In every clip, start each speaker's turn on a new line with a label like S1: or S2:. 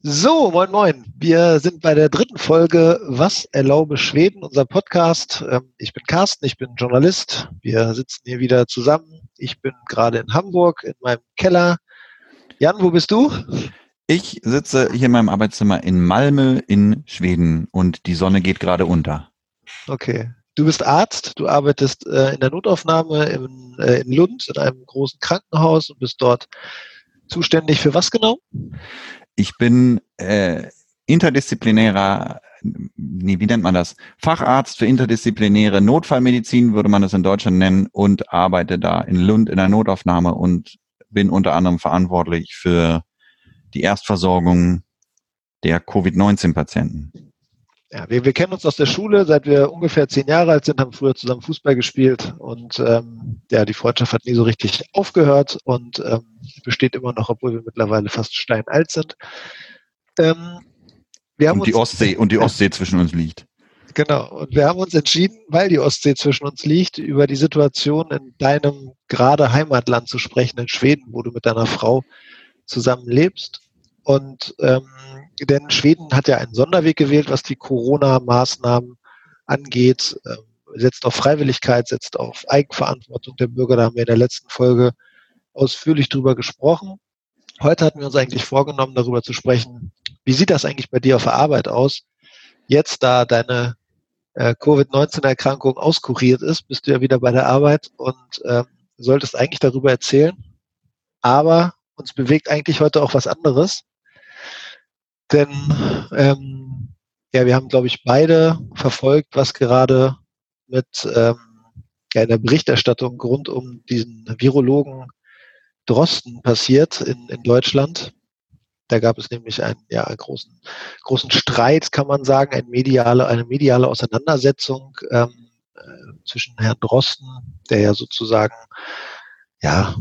S1: So, moin moin. Wir sind bei der dritten Folge Was erlaube Schweden, unser Podcast. Ähm, ich bin Carsten, ich bin Journalist. Wir sitzen hier wieder zusammen. Ich bin gerade in Hamburg in meinem Keller. Jan, wo bist du?
S2: Ich sitze hier in meinem Arbeitszimmer in Malmö in Schweden und die Sonne geht gerade unter.
S1: Okay. Du bist Arzt, du arbeitest äh, in der Notaufnahme in, äh, in Lund in einem großen Krankenhaus und bist dort zuständig für was genau?
S2: Ich bin äh, interdisziplinärer, nee, wie nennt man das? Facharzt für interdisziplinäre Notfallmedizin, würde man das in Deutschland nennen, und arbeite da in Lund in der Notaufnahme und bin unter anderem verantwortlich für die Erstversorgung der Covid-19-Patienten.
S1: Ja, wir, wir kennen uns aus der Schule, seit wir ungefähr zehn Jahre alt sind, haben früher zusammen Fußball gespielt und ähm, ja, die Freundschaft hat nie so richtig aufgehört und ähm, besteht immer noch, obwohl wir mittlerweile fast steinalt sind.
S2: Ähm, wir haben und die uns, Ostsee und die Ostsee zwischen uns liegt.
S1: Genau. Und wir haben uns entschieden, weil die Ostsee zwischen uns liegt, über die Situation in deinem gerade Heimatland zu sprechen, in Schweden, wo du mit deiner Frau zusammen lebst. Und ähm, denn Schweden hat ja einen Sonderweg gewählt, was die Corona-Maßnahmen angeht, ähm, setzt auf Freiwilligkeit, setzt auf Eigenverantwortung der Bürger. Da haben wir in der letzten Folge ausführlich drüber gesprochen. Heute hatten wir uns eigentlich vorgenommen, darüber zu sprechen, wie sieht das eigentlich bei dir auf der Arbeit aus? Jetzt, da deine äh, Covid-19-Erkrankung auskuriert ist, bist du ja wieder bei der Arbeit und ähm, solltest eigentlich darüber erzählen. Aber uns bewegt eigentlich heute auch was anderes. Denn ähm, ja, wir haben, glaube ich, beide verfolgt, was gerade mit ähm, ja, in der Berichterstattung rund um diesen Virologen Drosten passiert in, in Deutschland. Da gab es nämlich einen, ja, großen, großen Streit, kann man sagen, eine mediale, eine mediale Auseinandersetzung ähm, äh, zwischen Herrn Drosten, der ja sozusagen ja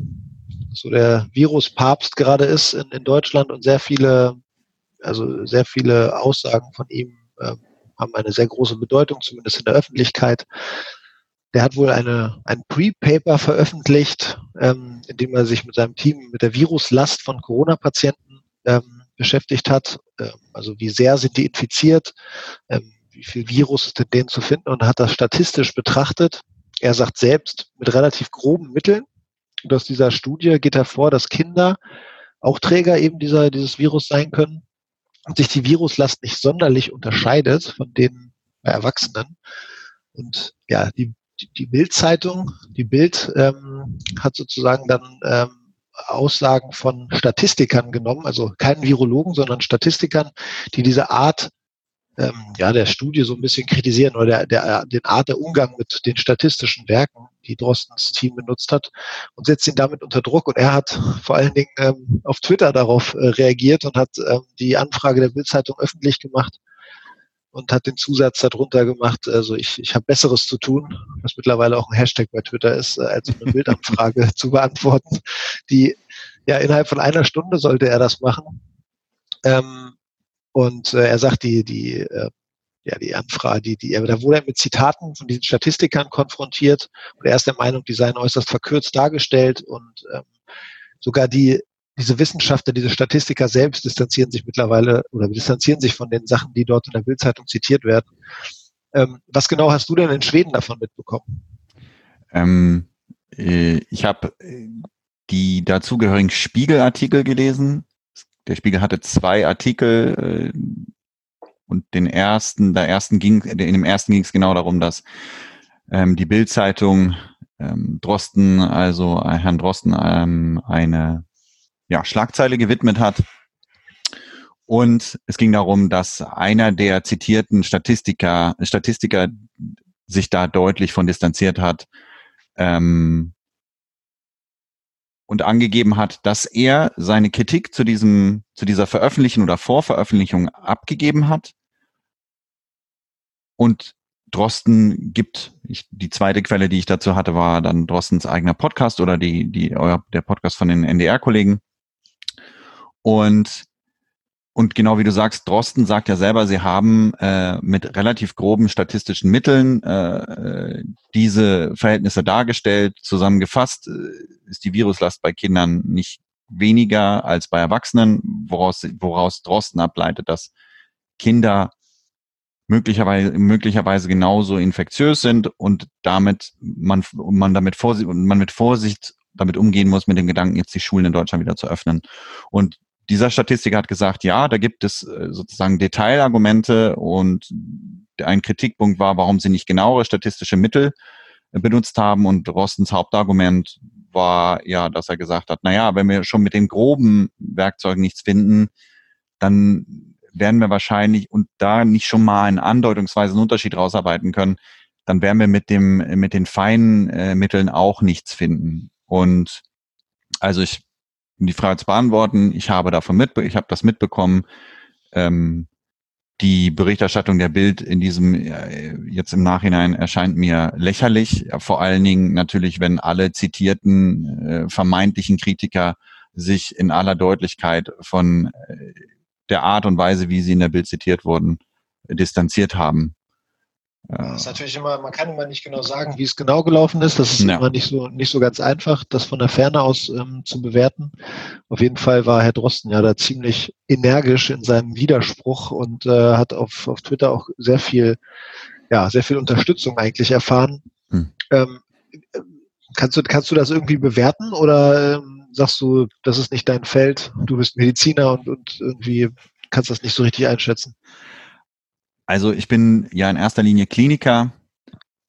S1: so der Viruspapst gerade ist in, in Deutschland und sehr viele also sehr viele Aussagen von ihm äh, haben eine sehr große Bedeutung, zumindest in der Öffentlichkeit. Der hat wohl eine, ein Pre-Paper veröffentlicht, ähm, in dem er sich mit seinem Team mit der Viruslast von Corona-Patienten ähm, beschäftigt hat. Ähm, also wie sehr sind die infiziert, ähm, wie viel Virus ist in denen zu finden und hat das statistisch betrachtet. Er sagt selbst mit relativ groben Mitteln. Und aus dieser Studie geht hervor, dass Kinder auch Träger eben dieser, dieses Virus sein können und sich die Viruslast nicht sonderlich unterscheidet von denen bei Erwachsenen. Und ja, die, die, die Bild-Zeitung, die Bild ähm, hat sozusagen dann ähm, Aussagen von Statistikern genommen, also keinen Virologen, sondern Statistikern, die diese Art ähm, ja, der Studie so ein bisschen kritisieren oder der, der, den Art der Umgang mit den statistischen Werken, die Drostens Team benutzt hat und setzt ihn damit unter Druck. Und er hat vor allen Dingen ähm, auf Twitter darauf äh, reagiert und hat ähm, die Anfrage der Bildzeitung öffentlich gemacht und hat den Zusatz darunter gemacht, also ich, ich habe Besseres zu tun, was mittlerweile auch ein Hashtag bei Twitter ist, äh, als eine Bildanfrage zu beantworten, die ja innerhalb von einer Stunde sollte er das machen. Ähm, und äh, er sagt, die, die, äh, ja, die Anfrage, die, die, da wurde er mit Zitaten von diesen Statistikern konfrontiert und er ist der Meinung, die seien äußerst verkürzt dargestellt und ähm, sogar die, diese Wissenschaftler, diese Statistiker selbst distanzieren sich mittlerweile oder distanzieren sich von den Sachen, die dort in der Bildzeitung zitiert werden. Ähm, was genau hast du denn in Schweden davon mitbekommen?
S2: Ähm, äh, ich habe äh, die dazugehörigen Spiegelartikel gelesen der Spiegel hatte zwei Artikel äh, und den ersten, der ersten ging, in dem ersten ging es genau darum, dass ähm, die Bildzeitung ähm, Drosten, also äh, Herrn Drosten, ähm, eine ja, Schlagzeile gewidmet hat. Und es ging darum, dass einer der zitierten Statistiker, Statistiker sich da deutlich von distanziert hat, ähm, und angegeben hat, dass er seine Kritik zu diesem, zu dieser Veröffentlichung oder Vorveröffentlichung abgegeben hat. Und Drosten gibt, ich, die zweite Quelle, die ich dazu hatte, war dann Drostens eigener Podcast oder die, die, euer, der Podcast von den NDR-Kollegen. Und und genau wie du sagst, Drosten sagt ja selber, sie haben äh, mit relativ groben statistischen Mitteln äh, diese Verhältnisse dargestellt. Zusammengefasst äh, ist die Viruslast bei Kindern nicht weniger als bei Erwachsenen, woraus, woraus Drosten ableitet, dass Kinder möglicherweise, möglicherweise genauso infektiös sind und damit man, man damit Vorsicht, man mit Vorsicht damit umgehen muss, mit dem Gedanken, jetzt die Schulen in Deutschland wieder zu öffnen. Und dieser Statistiker hat gesagt, ja, da gibt es äh, sozusagen Detailargumente und ein Kritikpunkt war, warum sie nicht genauere statistische Mittel benutzt haben und Rostens Hauptargument war ja, dass er gesagt hat, na ja, wenn wir schon mit den groben Werkzeugen nichts finden, dann werden wir wahrscheinlich und da nicht schon mal einen andeutungsweise einen Unterschied rausarbeiten können, dann werden wir mit dem mit den feinen äh, Mitteln auch nichts finden. Und also ich um die Frage zu beantworten, ich habe davon mit, ich habe das mitbekommen. Ähm, die Berichterstattung der Bild in diesem äh, jetzt im Nachhinein erscheint mir lächerlich. Vor allen Dingen natürlich, wenn alle zitierten äh, vermeintlichen Kritiker sich in aller Deutlichkeit von äh, der Art und Weise, wie sie in der Bild zitiert wurden, distanziert haben.
S1: Das ist natürlich immer, man kann immer nicht genau sagen, wie es genau gelaufen ist. Das ist ja. immer nicht so, nicht so ganz einfach, das von der Ferne aus ähm, zu bewerten. Auf jeden Fall war Herr Drosten ja da ziemlich energisch in seinem Widerspruch und äh, hat auf, auf Twitter auch sehr viel, ja, sehr viel Unterstützung eigentlich erfahren. Hm. Ähm, kannst du, kannst du das irgendwie bewerten oder ähm, sagst du, das ist nicht dein Feld, du bist Mediziner und, und irgendwie kannst das nicht so richtig einschätzen?
S2: Also ich bin ja in erster Linie Kliniker.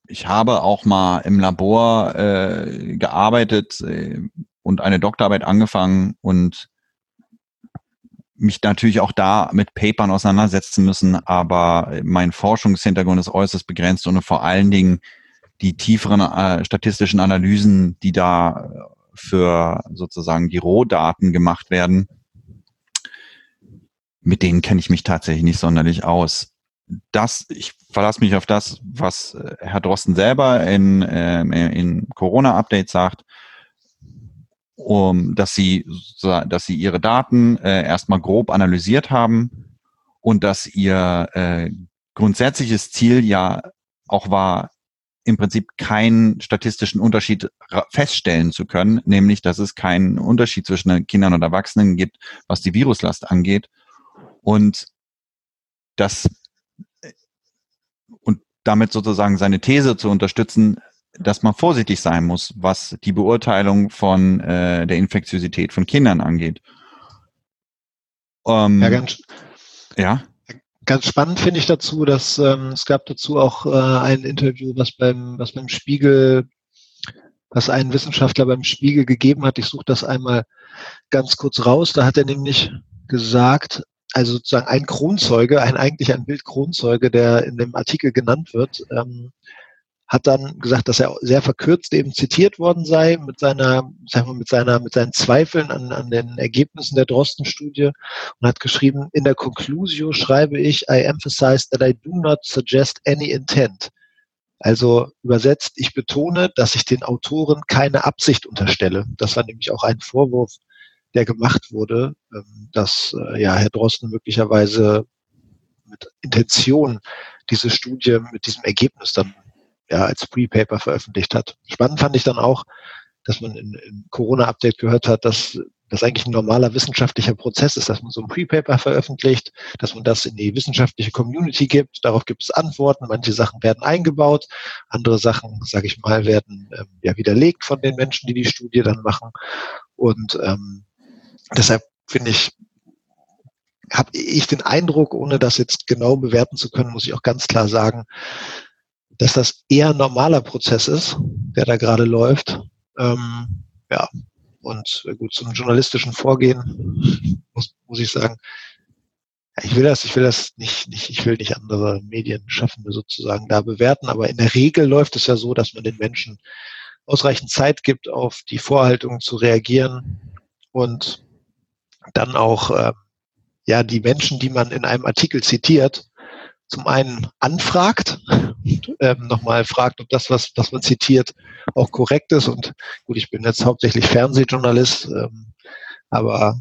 S2: Ich habe auch mal im Labor äh, gearbeitet äh, und eine Doktorarbeit angefangen und mich natürlich auch da mit Papern auseinandersetzen müssen, aber mein Forschungshintergrund ist äußerst begrenzt und vor allen Dingen die tieferen äh, statistischen Analysen, die da für sozusagen die Rohdaten gemacht werden, mit denen kenne ich mich tatsächlich nicht sonderlich aus das, ich verlasse mich auf das, was äh, Herr Drosten selber in, äh, in Corona-Update sagt, um, dass sie, dass sie ihre Daten äh, erstmal grob analysiert haben und dass ihr äh, grundsätzliches Ziel ja auch war, im Prinzip keinen statistischen Unterschied feststellen zu können, nämlich dass es keinen Unterschied zwischen Kindern und Erwachsenen gibt, was die Viruslast angeht. Und das damit sozusagen seine These zu unterstützen, dass man vorsichtig sein muss, was die Beurteilung von äh, der Infektiosität von Kindern angeht.
S1: Ähm, ja, ganz, ja. Ganz spannend finde ich dazu, dass ähm, es gab dazu auch äh, ein Interview, was beim, was beim Spiegel, was ein Wissenschaftler beim Spiegel gegeben hat. Ich suche das einmal ganz kurz raus. Da hat er nämlich gesagt, also sozusagen ein Kronzeuge, ein eigentlich ein Bildkronzeuge, der in dem Artikel genannt wird, ähm, hat dann gesagt, dass er sehr verkürzt eben zitiert worden sei mit seiner, sagen wir, mit seiner, mit seinen Zweifeln an, an den Ergebnissen der Drosten-Studie und hat geschrieben, in der Conclusio schreibe ich, I emphasize that I do not suggest any intent. Also übersetzt, ich betone, dass ich den Autoren keine Absicht unterstelle. Das war nämlich auch ein Vorwurf, der gemacht wurde, ähm, dass äh, ja Herr Drosten möglicherweise mit Intention diese Studie mit diesem Ergebnis dann ja als Pre-Paper veröffentlicht hat. Spannend fand ich dann auch, dass man in, im Corona-Update gehört hat, dass das eigentlich ein normaler wissenschaftlicher Prozess ist, dass man so ein Pre-Paper veröffentlicht, dass man das in die wissenschaftliche Community gibt. Darauf gibt es Antworten. Manche Sachen werden eingebaut, andere Sachen, sage ich mal, werden ähm, ja widerlegt von den Menschen, die die Studie dann machen. Und ähm, deshalb finde ich, habe ich den Eindruck, ohne das jetzt genau bewerten zu können, muss ich auch ganz klar sagen, dass das eher ein normaler Prozess ist, der da gerade läuft. Ähm, ja, und gut, zum journalistischen Vorgehen muss, muss ich sagen, ja, ich will das, ich will das nicht, nicht, ich will nicht andere Medienschaffende sozusagen da bewerten, aber in der Regel läuft es ja so, dass man den Menschen ausreichend Zeit gibt, auf die Vorhaltungen zu reagieren und dann auch äh, ja die Menschen, die man in einem Artikel zitiert, zum einen anfragt, ähm, nochmal fragt, ob das, was, was man zitiert, auch korrekt ist. Und gut, ich bin jetzt hauptsächlich Fernsehjournalist, ähm, aber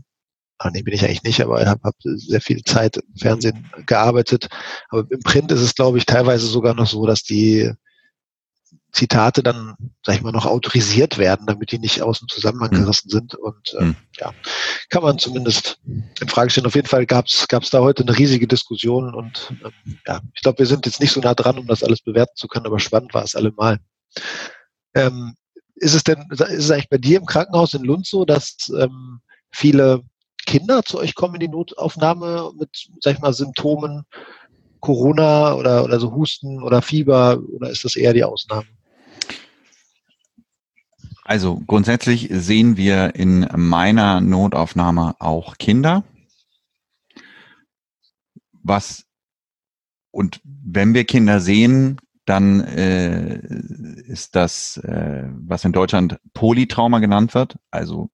S1: ah, nee, bin ich eigentlich nicht, aber ich habe hab sehr viel Zeit im Fernsehen gearbeitet. Aber im Print ist es, glaube ich, teilweise sogar noch so, dass die Zitate dann, sag ich mal, noch autorisiert werden, damit die nicht aus dem Zusammenhang hm. gerissen sind. Und äh, hm. ja, kann man zumindest in Frage stellen. Auf jeden Fall gab es da heute eine riesige Diskussion und ähm, ja, ich glaube, wir sind jetzt nicht so nah dran, um das alles bewerten zu können, aber spannend war es allemal. Ähm, ist es denn, ist es eigentlich bei dir im Krankenhaus in Lund so, dass ähm, viele Kinder zu euch kommen in die Notaufnahme mit, sag ich mal, Symptomen Corona oder, oder so Husten oder Fieber oder ist das eher die Ausnahme?
S2: Also grundsätzlich sehen wir in meiner Notaufnahme auch Kinder. Was und wenn wir Kinder sehen, dann äh, ist das, äh, was in Deutschland Polytrauma genannt wird, also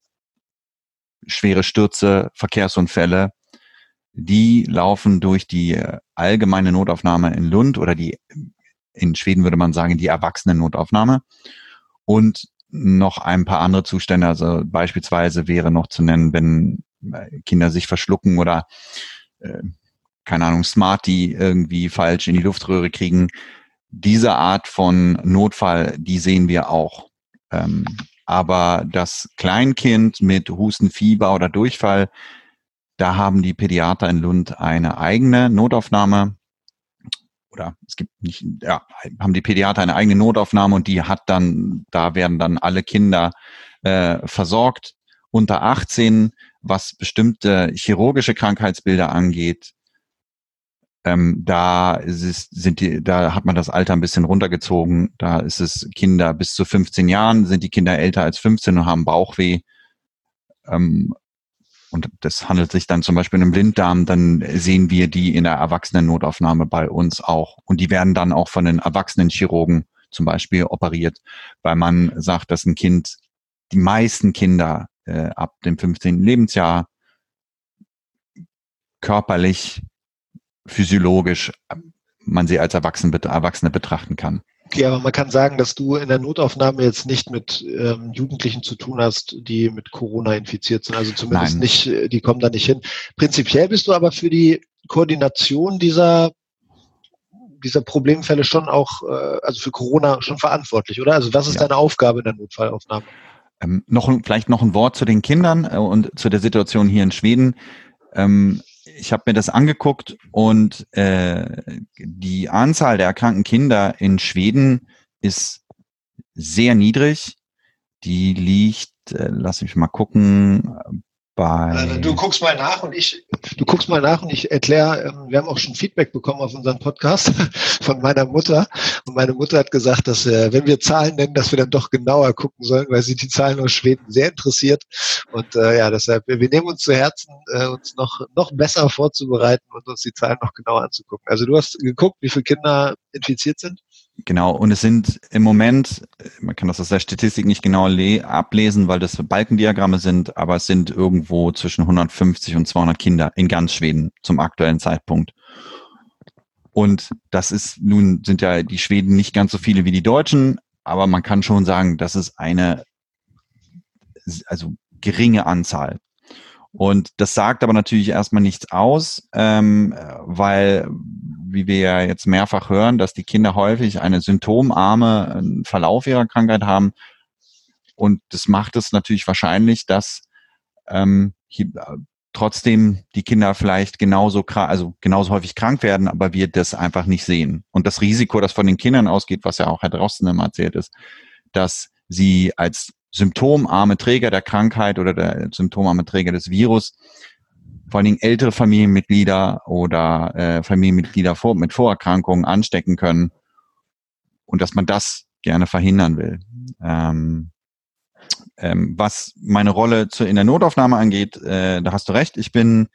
S2: schwere Stürze, Verkehrsunfälle, die laufen durch die allgemeine Notaufnahme in Lund oder die, in Schweden würde man sagen, die Erwachsenen-Notaufnahme. Und noch ein paar andere Zustände, also beispielsweise wäre noch zu nennen, wenn äh, Kinder sich verschlucken oder äh, keine Ahnung, Smarty irgendwie falsch in die Luftröhre kriegen. Diese Art von Notfall, die sehen wir auch. Ähm, aber das Kleinkind mit Husten, Fieber oder Durchfall, da haben die Pädiater in Lund eine eigene Notaufnahme. Oder es gibt nicht, ja, haben die Pädiater eine eigene Notaufnahme und die hat dann, da werden dann alle Kinder äh, versorgt unter 18, was bestimmte chirurgische Krankheitsbilder angeht. Ähm, da ist sind die, da hat man das Alter ein bisschen runtergezogen. Da ist es Kinder bis zu 15 Jahren, sind die Kinder älter als 15 und haben Bauchweh. Ähm, und das handelt sich dann zum Beispiel um Blinddarm, dann sehen wir die in der Erwachsenen-Notaufnahme bei uns auch. Und die werden dann auch von den Erwachsenen-Chirurgen zum Beispiel operiert, weil man sagt, dass ein Kind, die meisten Kinder äh, ab dem 15. Lebensjahr körperlich, physiologisch man sie als Erwachsene betrachten kann.
S1: Okay, aber man kann sagen, dass du in der Notaufnahme jetzt nicht mit ähm, Jugendlichen zu tun hast, die mit Corona infiziert sind. Also zumindest Nein. nicht, äh, die kommen da nicht hin. Prinzipiell bist du aber für die Koordination dieser dieser Problemfälle schon auch, äh, also für Corona schon verantwortlich, oder? Also was ist ja. deine Aufgabe in der Notfallaufnahme?
S2: Ähm, noch vielleicht noch ein Wort zu den Kindern äh, und zu der Situation hier in Schweden. Ähm, ich habe mir das angeguckt und äh, die Anzahl der erkrankten Kinder in Schweden ist sehr niedrig. Die liegt, äh, lass mich mal gucken, bei.
S1: Du guckst mal nach und ich, du guckst mal nach und ich erkläre, ähm, wir haben auch schon Feedback bekommen auf unseren Podcast von meiner Mutter. Und meine Mutter hat gesagt, dass äh, wenn wir Zahlen nennen, dass wir dann doch genauer gucken sollen, weil sie die Zahlen aus Schweden sehr interessiert. Und äh, ja, deshalb, wir nehmen uns zu Herzen, äh, uns noch, noch besser vorzubereiten und uns die Zahlen noch genauer anzugucken. Also du hast geguckt, wie viele Kinder infiziert sind?
S2: Genau, und es sind im Moment, man kann das aus der Statistik nicht genau ablesen, weil das Balkendiagramme sind, aber es sind irgendwo zwischen 150 und 200 Kinder in ganz Schweden zum aktuellen Zeitpunkt. Und das ist, nun sind ja die Schweden nicht ganz so viele wie die Deutschen, aber man kann schon sagen, das ist eine, also geringe Anzahl. Und das sagt aber natürlich erstmal nichts aus, ähm, weil wie wir ja jetzt mehrfach hören, dass die Kinder häufig eine symptomarme äh, Verlauf ihrer Krankheit haben. Und das macht es natürlich wahrscheinlich, dass ähm, hier, äh, trotzdem die Kinder vielleicht genauso also genauso häufig krank werden, aber wir das einfach nicht sehen. Und das Risiko, das von den Kindern ausgeht, was ja auch Herr Drosten immer erzählt ist, dass sie als symptomarme Träger der Krankheit oder der symptomarme Träger des Virus vor allen Dingen ältere Familienmitglieder oder äh, Familienmitglieder vor, mit Vorerkrankungen anstecken können und dass man das gerne verhindern will. Ähm, ähm, was meine Rolle zu, in der Notaufnahme angeht, äh, da hast du recht. Ich bin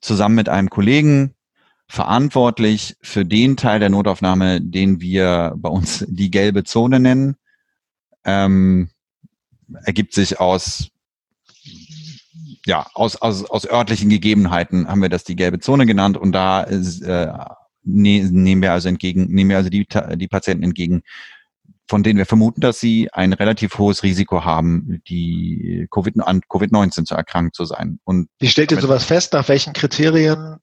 S2: zusammen mit einem Kollegen verantwortlich für den Teil der Notaufnahme, den wir bei uns die gelbe Zone nennen. Ähm, ergibt sich aus ja, aus, aus, aus örtlichen Gegebenheiten haben wir das die gelbe Zone genannt und da ist, äh, ne, nehmen wir also entgegen, nehmen wir also die, die Patienten entgegen, von denen wir vermuten, dass sie ein relativ hohes Risiko haben, die COVID, an Covid-19 zu erkranken zu sein. Und
S1: Wie stellt ihr sowas fest? Nach welchen Kriterien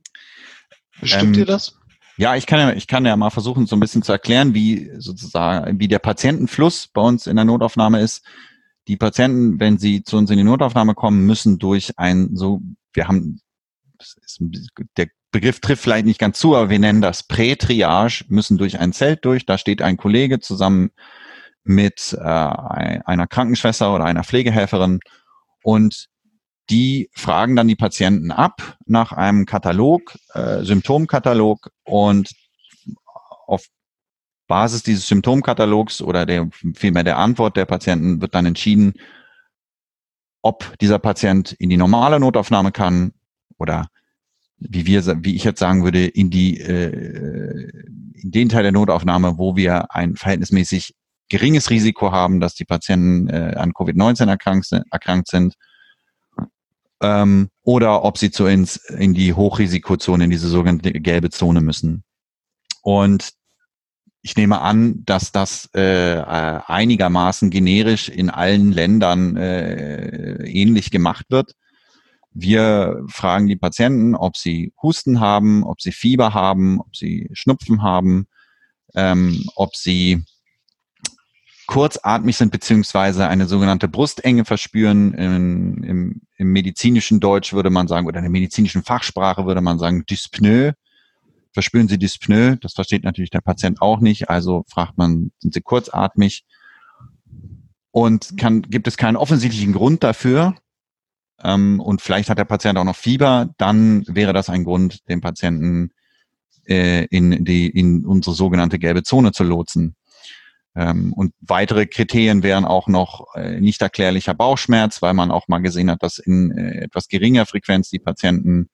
S1: bestimmt ähm, ihr das?
S2: Ja, ich kann ja, ich kann ja mal versuchen, so ein bisschen zu erklären, wie sozusagen, wie der Patientenfluss bei uns in der Notaufnahme ist. Die Patienten, wenn sie zu uns in die Notaufnahme kommen, müssen durch ein so, wir haben, der Begriff trifft vielleicht nicht ganz zu, aber wir nennen das Prä-Triage, müssen durch ein Zelt durch. Da steht ein Kollege zusammen mit äh, einer Krankenschwester oder einer Pflegehelferin und die fragen dann die Patienten ab nach einem Katalog, äh, Symptomkatalog und auf Basis dieses Symptomkatalogs oder der, vielmehr der Antwort der Patienten wird dann entschieden, ob dieser Patient in die normale Notaufnahme kann oder wie wir, wie ich jetzt sagen würde, in die äh, in den Teil der Notaufnahme, wo wir ein verhältnismäßig geringes Risiko haben, dass die Patienten äh, an Covid-19 erkrankt, erkrankt sind ähm, oder ob sie zu ins, in die Hochrisikozone, in diese sogenannte gelbe Zone müssen. Und ich nehme an, dass das äh, äh, einigermaßen generisch in allen Ländern äh, ähnlich gemacht wird. Wir fragen die Patienten, ob sie Husten haben, ob sie Fieber haben, ob sie Schnupfen haben, ähm, ob sie kurzatmig sind beziehungsweise eine sogenannte Brustenge verspüren. In, im, Im medizinischen Deutsch würde man sagen, oder in der medizinischen Fachsprache würde man sagen, Dyspnoe. Verspüren Sie Dyspnoe? Das versteht natürlich der Patient auch nicht. Also fragt man, sind Sie kurzatmig? Und kann, gibt es keinen offensichtlichen Grund dafür? Ähm, und vielleicht hat der Patient auch noch Fieber, dann wäre das ein Grund, den Patienten äh, in, die, in unsere sogenannte gelbe Zone zu lotsen. Ähm, und weitere Kriterien wären auch noch äh, nicht erklärlicher Bauchschmerz, weil man auch mal gesehen hat, dass in äh, etwas geringer Frequenz die Patienten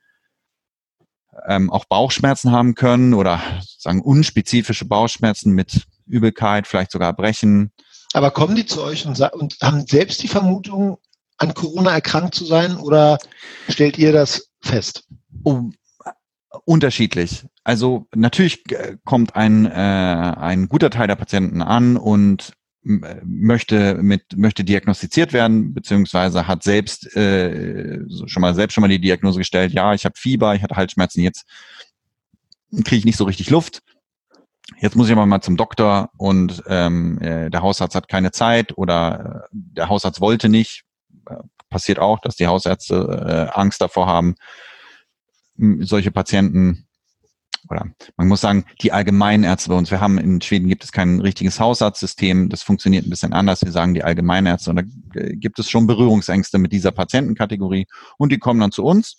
S2: ähm, auch Bauchschmerzen haben können oder sagen unspezifische Bauchschmerzen mit Übelkeit, vielleicht sogar Brechen.
S1: Aber kommen die zu euch und, und haben selbst die Vermutung, an Corona erkrankt zu sein oder stellt ihr das fest?
S2: Oh, unterschiedlich. Also natürlich äh, kommt ein, äh, ein guter Teil der Patienten an und möchte mit möchte diagnostiziert werden beziehungsweise hat selbst äh, schon mal selbst schon mal die Diagnose gestellt ja ich habe Fieber ich hatte Halsschmerzen jetzt kriege ich nicht so richtig Luft. Jetzt muss ich aber mal zum Doktor und ähm, äh, der Hausarzt hat keine Zeit oder äh, der Hausarzt wollte nicht. Passiert auch dass die Hausärzte äh, Angst davor haben solche Patienten oder man muss sagen, die Allgemeinärzte bei uns, wir haben in Schweden gibt es kein richtiges Hausarztsystem, das funktioniert ein bisschen anders. Wir sagen die Allgemeinärzte und da äh, gibt es schon Berührungsängste mit dieser Patientenkategorie und die kommen dann zu uns.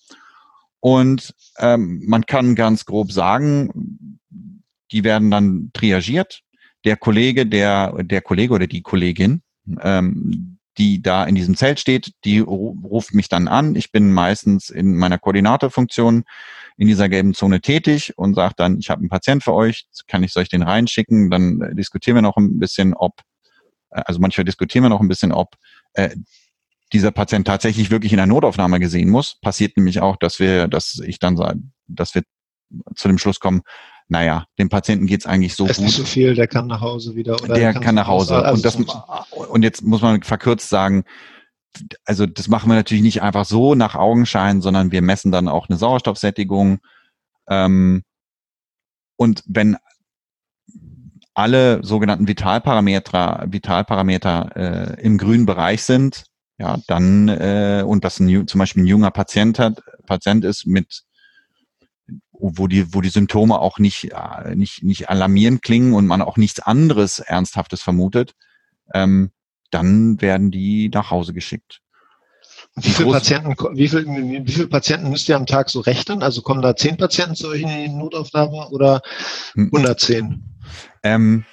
S2: Und ähm, man kann ganz grob sagen, die werden dann triagiert. Der Kollege, der, der Kollege oder die Kollegin, ähm, die da in diesem Zelt steht, die ruft mich dann an. Ich bin meistens in meiner Koordinatorfunktion in dieser gelben Zone tätig und sagt dann, ich habe einen Patient für euch, kann ich euch den reinschicken? Dann äh, diskutieren wir noch ein bisschen, ob, äh, also manchmal diskutieren wir noch ein bisschen, ob äh, dieser Patient tatsächlich wirklich in der Notaufnahme gesehen muss. Passiert nämlich auch, dass wir, dass ich dann sage, dass wir zu dem Schluss kommen, naja, dem Patienten geht's eigentlich so
S1: ist gut. Ist nicht so viel, der kann nach Hause wieder.
S2: Oder der kann, kann nach Hause. Also und, das, und jetzt muss man verkürzt sagen, also das machen wir natürlich nicht einfach so nach Augenschein, sondern wir messen dann auch eine Sauerstoffsättigung. Ähm, und wenn alle sogenannten Vitalparameter, Vitalparameter äh, im grünen Bereich sind, ja, dann äh, und das ein, zum Beispiel ein junger Patient hat, Patient ist mit wo die, wo die Symptome auch nicht, äh, nicht, nicht alarmierend klingen und man auch nichts anderes Ernsthaftes vermutet, ähm, dann werden die nach Hause geschickt.
S1: Wie viele, Patienten, wie, viel, wie viele Patienten müsst ihr am Tag so rechnen? Also kommen da zehn Patienten zu euch in die Notaufnahme oder 110? Hm.
S2: Ähm,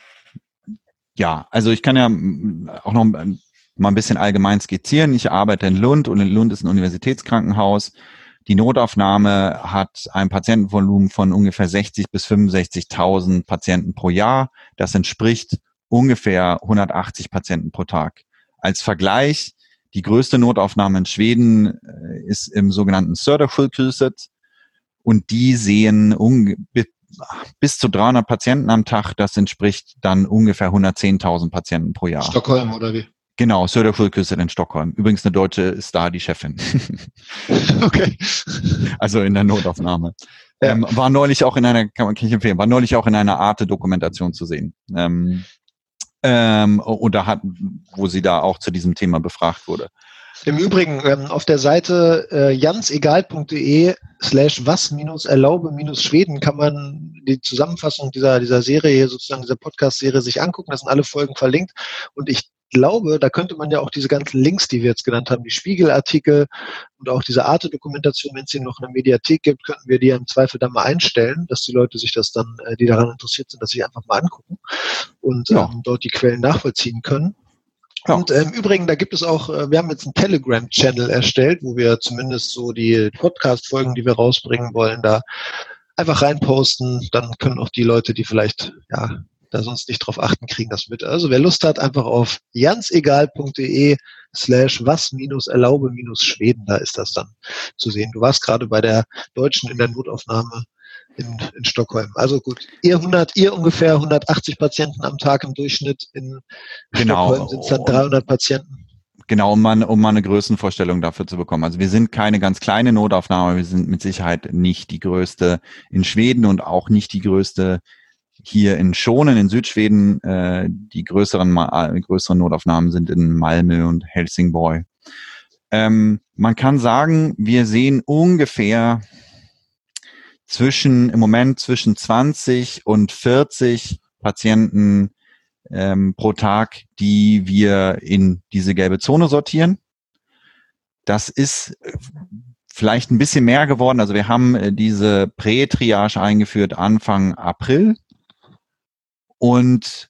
S2: ja, also ich kann ja auch noch mal ein bisschen allgemein skizzieren. Ich arbeite in Lund und in Lund ist ein Universitätskrankenhaus. Die Notaufnahme hat ein Patientenvolumen von ungefähr 60 bis 65.000 Patienten pro Jahr. Das entspricht ungefähr 180 Patienten pro Tag. Als Vergleich, die größte Notaufnahme in Schweden äh, ist im sogenannten Södersjukhuset und die sehen bis zu 300 Patienten am Tag. Das entspricht dann ungefähr 110.000 Patienten pro Jahr.
S1: Stockholm oder wie?
S2: Genau, Södersjukhuset in Stockholm. Übrigens eine Deutsche ist da die Chefin.
S1: okay.
S2: Also in der Notaufnahme. Ja. Ähm, war neulich auch in einer, kann, man kann ich empfehlen, war neulich auch in einer Arte-Dokumentation zu sehen. Ähm, ähm, oder hat, wo sie da auch zu diesem Thema befragt wurde.
S1: Im Übrigen, ähm, auf der Seite äh, jansegal.de slash was minus erlaube minus Schweden kann man die Zusammenfassung dieser, dieser Serie, sozusagen dieser Podcast-Serie sich angucken. Da sind alle Folgen verlinkt. Und ich glaube, da könnte man ja auch diese ganzen Links, die wir jetzt genannt haben, die Spiegelartikel und auch diese Arte-Dokumentation, wenn es die noch in der Mediathek gibt, könnten wir die im Zweifel dann mal einstellen, dass die Leute sich das dann, äh, die daran interessiert sind, dass sie einfach mal angucken und ja. ähm, dort die Quellen nachvollziehen können. Ja. Und ähm, im Übrigen, da gibt es auch, äh, wir haben jetzt einen Telegram-Channel erstellt, wo wir zumindest so die Podcast-Folgen, die wir rausbringen wollen, da einfach reinposten. Dann können auch die Leute, die vielleicht ja da sonst nicht drauf achten, kriegen das mit. Also wer Lust hat, einfach auf jansegal.de slash was minus erlaube minus Schweden, da ist das dann zu sehen. Du warst gerade bei der Deutschen in der Notaufnahme in, in Stockholm. Also gut, ihr 100, ihr ungefähr 180 Patienten am Tag im Durchschnitt in genau. Stockholm sind es dann 300 Patienten.
S2: Genau, um mal, um mal eine Größenvorstellung dafür zu bekommen. Also wir sind keine ganz kleine Notaufnahme, wir sind mit Sicherheit nicht die größte in Schweden und auch nicht die größte hier in Schonen in Südschweden. Äh, die größeren, äh, größeren Notaufnahmen sind in Malmö und Helsingborg. Ähm, man kann sagen, wir sehen ungefähr zwischen, im Moment zwischen 20 und 40 Patienten ähm, pro Tag, die wir in diese gelbe Zone sortieren. Das ist äh, vielleicht ein bisschen mehr geworden. Also wir haben äh, diese Prä-Triage eingeführt Anfang April. Und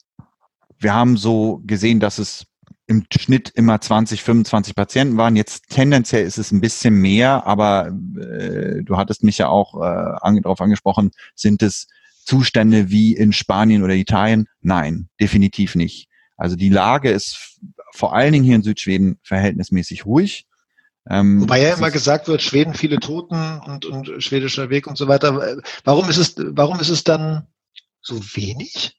S2: wir haben so gesehen, dass es im Schnitt immer 20, 25 Patienten waren. Jetzt tendenziell ist es ein bisschen mehr, aber äh, du hattest mich ja auch äh, an, darauf angesprochen, sind es Zustände wie in Spanien oder Italien? Nein, definitiv nicht. Also die Lage ist vor allen Dingen hier in Südschweden verhältnismäßig ruhig.
S1: Ähm, Wobei ja immer gesagt wird, Schweden viele Toten und, und schwedischer Weg und so weiter. Warum ist es, warum ist es dann so wenig?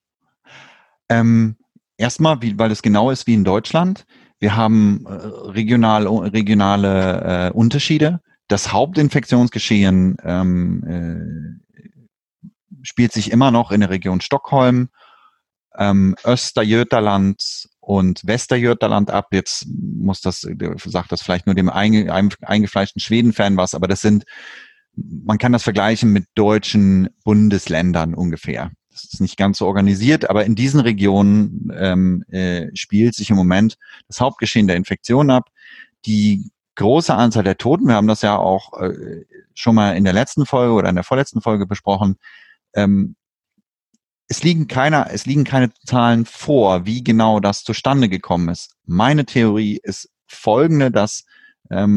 S2: Ähm, erstmal, wie, weil es genau ist wie in Deutschland. Wir haben äh, regional, regionale äh, Unterschiede. Das Hauptinfektionsgeschehen ähm, äh, spielt sich immer noch in der Region Stockholm, ähm, Österjöterland und Westerjöterland ab. Jetzt muss das, sagt das vielleicht nur dem einge, eingefleischten Schweden-Fan was, aber das sind, man kann das vergleichen mit deutschen Bundesländern ungefähr. Das ist nicht ganz so organisiert, aber in diesen Regionen ähm, äh, spielt sich im Moment das Hauptgeschehen der Infektion ab. Die große Anzahl der Toten, wir haben das ja auch äh, schon mal in der letzten Folge oder in der vorletzten Folge besprochen, ähm, es liegen keine, es liegen keine Zahlen vor, wie genau das zustande gekommen ist. Meine Theorie ist folgende, dass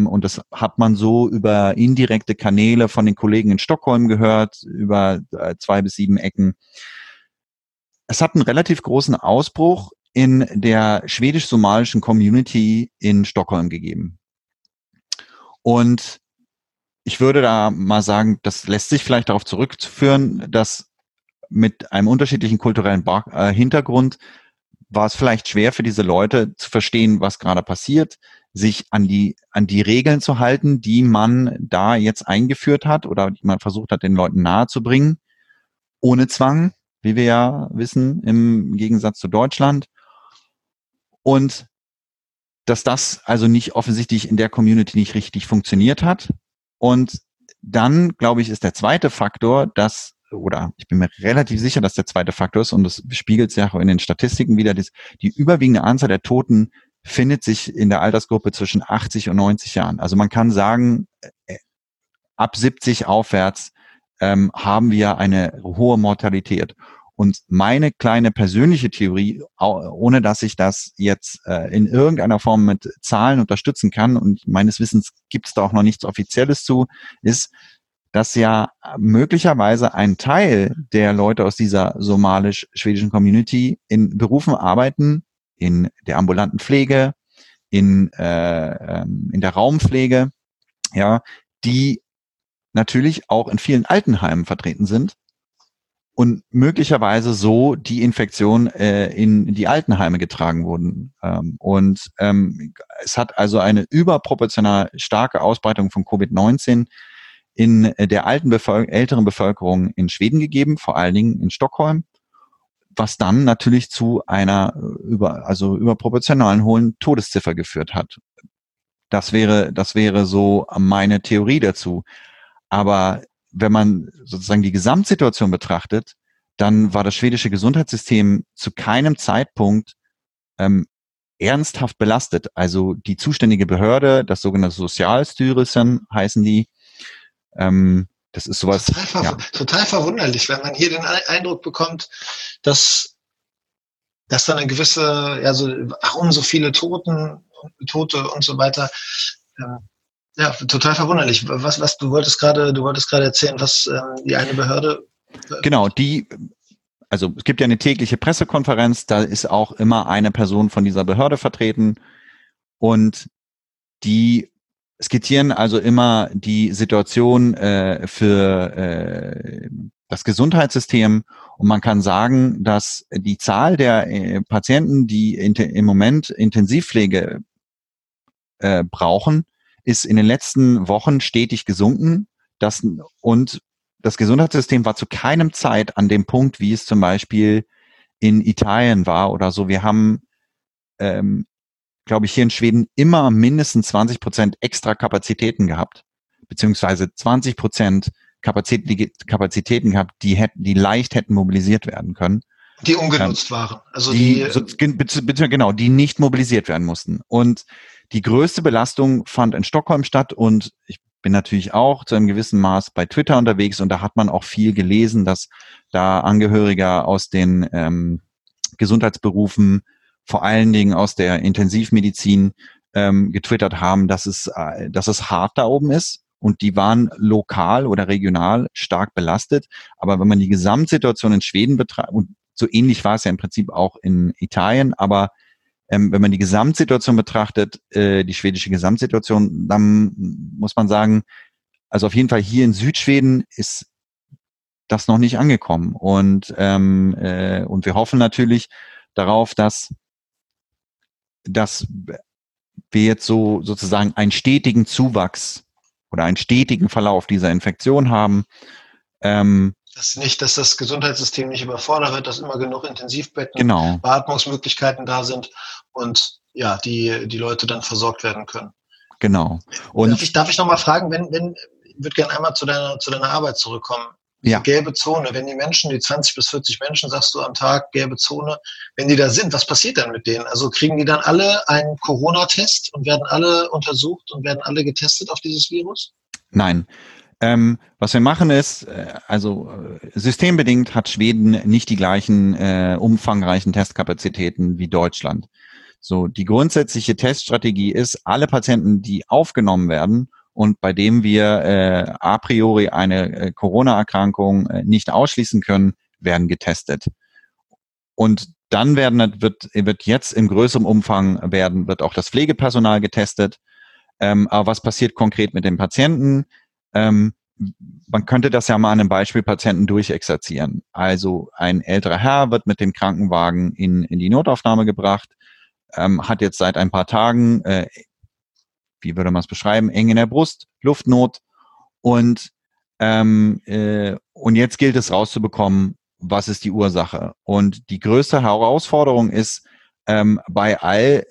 S2: und das hat man so über indirekte Kanäle von den Kollegen in Stockholm gehört, über äh, zwei bis sieben Ecken. Es hat einen relativ großen Ausbruch in der schwedisch-somalischen Community in Stockholm gegeben. Und ich würde da mal sagen, das lässt sich vielleicht darauf zurückzuführen, dass mit einem unterschiedlichen kulturellen äh, Hintergrund war es vielleicht schwer für diese Leute zu verstehen, was gerade passiert sich an die, an die Regeln zu halten, die man da jetzt eingeführt hat oder die man versucht hat, den Leuten nahezubringen, ohne Zwang, wie wir ja wissen, im Gegensatz zu Deutschland. Und dass das also nicht offensichtlich in der Community nicht richtig funktioniert hat. Und dann, glaube ich, ist der zweite Faktor, dass oder ich bin mir relativ sicher, dass der zweite Faktor ist, und das spiegelt sich auch in den Statistiken wieder, die, die überwiegende Anzahl der Toten findet sich in der Altersgruppe zwischen 80 und 90 Jahren. Also man kann sagen, äh, ab 70 aufwärts ähm, haben wir eine hohe Mortalität. Und meine kleine persönliche Theorie, ohne dass ich das jetzt äh, in irgendeiner Form mit Zahlen unterstützen kann, und meines Wissens gibt es da auch noch nichts Offizielles zu, ist, dass ja möglicherweise ein Teil der Leute aus dieser somalisch-schwedischen Community in Berufen arbeiten, in der ambulanten Pflege, in, äh, ähm, in der Raumpflege, ja, die natürlich auch in vielen Altenheimen vertreten sind und möglicherweise so die Infektion äh, in die Altenheime getragen wurden. Ähm, und ähm, es hat also eine überproportional starke Ausbreitung von Covid-19 in der alten Bevölker älteren Bevölkerung in Schweden gegeben, vor allen Dingen in Stockholm, was dann natürlich zu einer über, also überproportionalen hohen Todesziffer geführt hat. Das wäre, das wäre so meine Theorie dazu. Aber wenn man sozusagen die Gesamtsituation betrachtet, dann war das schwedische Gesundheitssystem zu keinem Zeitpunkt ähm, ernsthaft belastet. Also die zuständige Behörde, das sogenannte Sozialstyrelsen heißen die, ähm, das ist sowas.
S1: Total, ver ja. total verwunderlich, wenn man hier den Eindruck bekommt, dass, dass dann eine gewisse, ja, so, warum so viele Toten, Tote und so weiter. Ähm, ja, total verwunderlich. Was, was, du wolltest gerade, du wolltest gerade erzählen, was ähm, die eine Behörde.
S2: Genau, die, also es gibt ja eine tägliche Pressekonferenz, da ist auch immer eine Person von dieser Behörde vertreten und die skizzieren also immer die Situation äh, für äh, das Gesundheitssystem und man kann sagen, dass die Zahl der äh, Patienten, die im Moment Intensivpflege äh, brauchen, ist in den letzten Wochen stetig gesunken. Das, und das Gesundheitssystem war zu keinem Zeit an dem Punkt, wie es zum Beispiel in Italien war oder so. Wir haben ähm, glaube ich, hier in Schweden immer mindestens 20 Prozent extra Kapazitäten gehabt, beziehungsweise 20 Prozent Kapazitäten, Kapazitäten gehabt, die hätten, die leicht hätten mobilisiert werden können.
S1: Die ungenutzt ähm, waren. Also
S2: die, die so, genau, die nicht mobilisiert werden mussten. Und die größte Belastung fand in Stockholm statt und ich bin natürlich auch zu einem gewissen Maß bei Twitter unterwegs und da hat man auch viel gelesen, dass da Angehörige aus den ähm, Gesundheitsberufen vor allen Dingen aus der Intensivmedizin ähm, getwittert haben, dass es, äh, dass es hart da oben ist. Und die waren lokal oder regional stark belastet. Aber wenn man die Gesamtsituation in Schweden betrachtet, und so ähnlich war es ja im Prinzip auch in Italien, aber ähm, wenn man die Gesamtsituation betrachtet, äh, die schwedische Gesamtsituation, dann muss man sagen, also auf jeden Fall hier in Südschweden ist das noch nicht angekommen. Und, ähm, äh, und wir hoffen natürlich darauf, dass dass wir jetzt so sozusagen einen stetigen Zuwachs oder einen stetigen Verlauf dieser Infektion haben.
S1: Ähm, dass nicht, dass das Gesundheitssystem nicht überfordert wird, dass immer genug Intensivbetten,
S2: genau.
S1: Beatmungsmöglichkeiten da sind und ja, die, die Leute dann versorgt werden können.
S2: Genau.
S1: Und darf ich, darf ich noch mal fragen, wenn, wenn, ich würde gerne einmal zu deiner, zu deiner Arbeit zurückkommen
S2: ja.
S1: gelbe Zone. Wenn die Menschen, die 20 bis 40 Menschen, sagst du am Tag, gelbe Zone, wenn die da sind, was passiert dann mit denen? Also kriegen die dann alle einen Corona-Test und werden alle untersucht und werden alle getestet auf dieses Virus?
S2: Nein. Ähm, was wir machen ist, äh, also äh, systembedingt hat Schweden nicht die gleichen äh, umfangreichen Testkapazitäten wie Deutschland. So, die grundsätzliche Teststrategie ist, alle Patienten, die aufgenommen werden und bei dem wir äh, a priori eine äh, Corona-Erkrankung äh, nicht ausschließen können, werden getestet. Und dann werden, wird, wird jetzt im größeren Umfang werden, wird auch das Pflegepersonal getestet. Ähm, aber was passiert konkret mit den Patienten? Ähm, man könnte das ja mal an einem Beispiel Patienten durchexerzieren. Also ein älterer Herr wird mit dem Krankenwagen in, in die Notaufnahme gebracht, ähm, hat jetzt seit ein paar Tagen äh, wie würde man es beschreiben, eng in der Brust, Luftnot und ähm, äh, und jetzt gilt es rauszubekommen, was ist die Ursache. Und die größte Herausforderung ist ähm, bei all,